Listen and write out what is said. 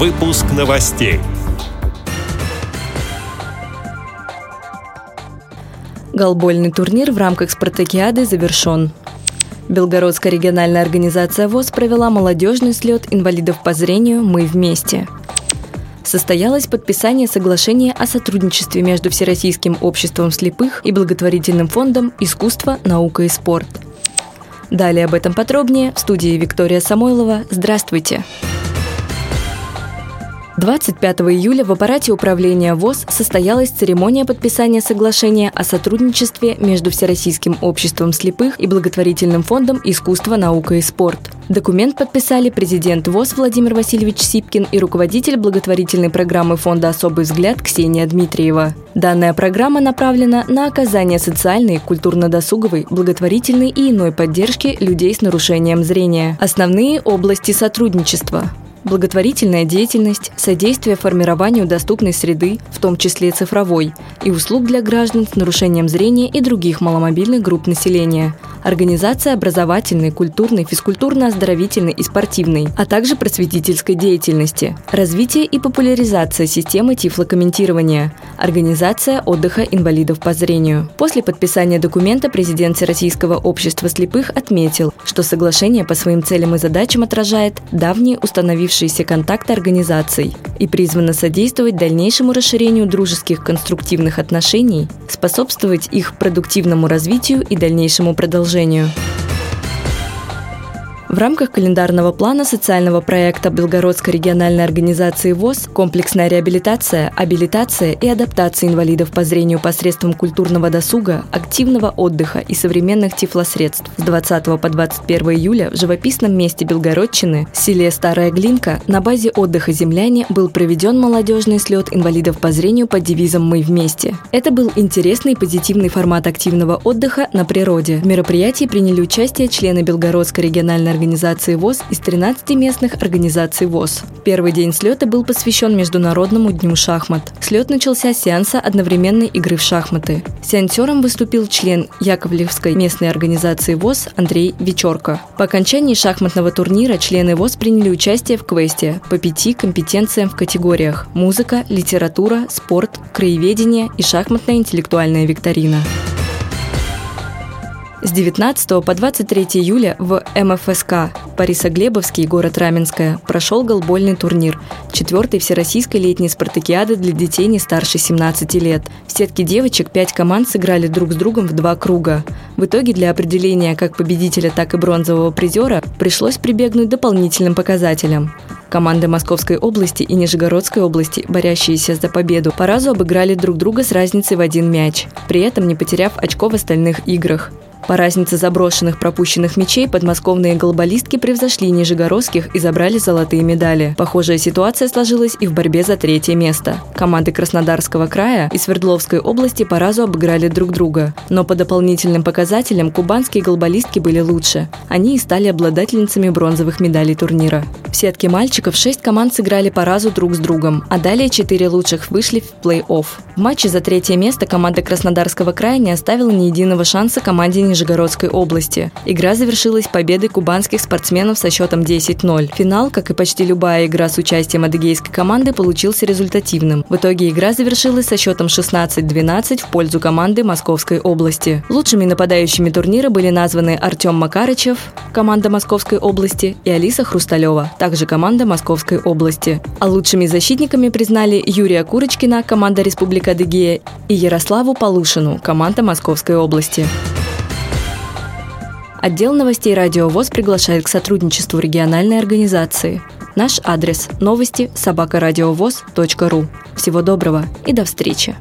Выпуск новостей. Голбольный турнир в рамках «Спартакиады» завершен. Белгородская региональная организация ВОЗ провела молодежный слет инвалидов по зрению «Мы вместе». Состоялось подписание соглашения о сотрудничестве между Всероссийским обществом слепых и благотворительным фондом «Искусство, наука и спорт». Далее об этом подробнее в студии Виктория Самойлова. Здравствуйте! Здравствуйте! 25 июля в аппарате управления ВОЗ состоялась церемония подписания соглашения о сотрудничестве между Всероссийским обществом слепых и благотворительным фондом «Искусство, наука и спорт». Документ подписали президент ВОЗ Владимир Васильевич Сипкин и руководитель благотворительной программы фонда «Особый взгляд» Ксения Дмитриева. Данная программа направлена на оказание социальной, культурно-досуговой, благотворительной и иной поддержки людей с нарушением зрения. Основные области сотрудничества благотворительная деятельность, содействие формированию доступной среды, в том числе цифровой, и услуг для граждан с нарушением зрения и других маломобильных групп населения – организация образовательной, культурной, физкультурно-оздоровительной и спортивной, а также просветительской деятельности, развитие и популяризация системы тифлокомментирования, организация отдыха инвалидов по зрению. После подписания документа президент Всероссийского общества слепых отметил, что соглашение по своим целям и задачам отражает давние установившиеся контакты организаций и призвано содействовать дальнейшему расширению дружеских конструктивных отношений, способствовать их продуктивному развитию и дальнейшему продолжению продолжению. В рамках календарного плана социального проекта Белгородской региональной организации ВОЗ «Комплексная реабилитация, абилитация и адаптация инвалидов по зрению посредством культурного досуга, активного отдыха и современных тифлосредств» с 20 по 21 июля в живописном месте Белгородчины, селе Старая Глинка, на базе отдыха «Земляне» был проведен молодежный слет инвалидов по зрению под девизом «Мы вместе». Это был интересный и позитивный формат активного отдыха на природе. В мероприятии приняли участие члены Белгородской региональной ВОЗ из 13 местных организаций ВОЗ. Первый день слета был посвящен Международному дню шахмат. Слет начался с сеанса одновременной игры в шахматы. Сеансером выступил член Яковлевской местной организации ВОЗ Андрей Вечерко. По окончании шахматного турнира члены ВОЗ приняли участие в квесте по пяти компетенциям в категориях – музыка, литература, спорт, краеведение и шахматная интеллектуальная викторина. С 19 по 23 июля в МФСК Борисоглебовский, город Раменское, прошел голбольный турнир, четвертый всероссийской летней спартакиады для детей не старше 17 лет. В сетке девочек пять команд сыграли друг с другом в два круга. В итоге для определения как победителя, так и бронзового призера пришлось прибегнуть дополнительным показателям. Команды Московской области и Нижегородской области, борящиеся за победу, по разу обыграли друг друга с разницей в один мяч, при этом не потеряв очко в остальных играх. По разнице заброшенных пропущенных мячей подмосковные голболистки превзошли нижегородских и забрали золотые медали. Похожая ситуация сложилась и в борьбе за третье место. Команды Краснодарского края и Свердловской области по разу обыграли друг друга. Но по дополнительным показателям кубанские голболистки были лучше. Они и стали обладательницами бронзовых медалей турнира. В сетке мальчиков шесть команд сыграли по разу друг с другом, а далее четыре лучших вышли в плей-офф. В матче за третье место команда Краснодарского края не оставила ни единого шанса команде Нижегородской области. Игра завершилась победой кубанских спортсменов со счетом 10-0. Финал, как и почти любая игра с участием адыгейской команды, получился результативным. В итоге игра завершилась со счетом 16-12 в пользу команды Московской области. Лучшими нападающими турнира были названы Артем Макарычев, команда Московской области, и Алиса Хрусталева, также команда Московской области. А лучшими защитниками признали Юрия Курочкина, команда Республика Адыгея, и Ярославу Полушину, команда Московской области. Отдел новостей «Радио ВОЗ» приглашает к сотрудничеству региональной организации. Наш адрес – новости собакарадиовоз.ру. Всего доброго и до встречи!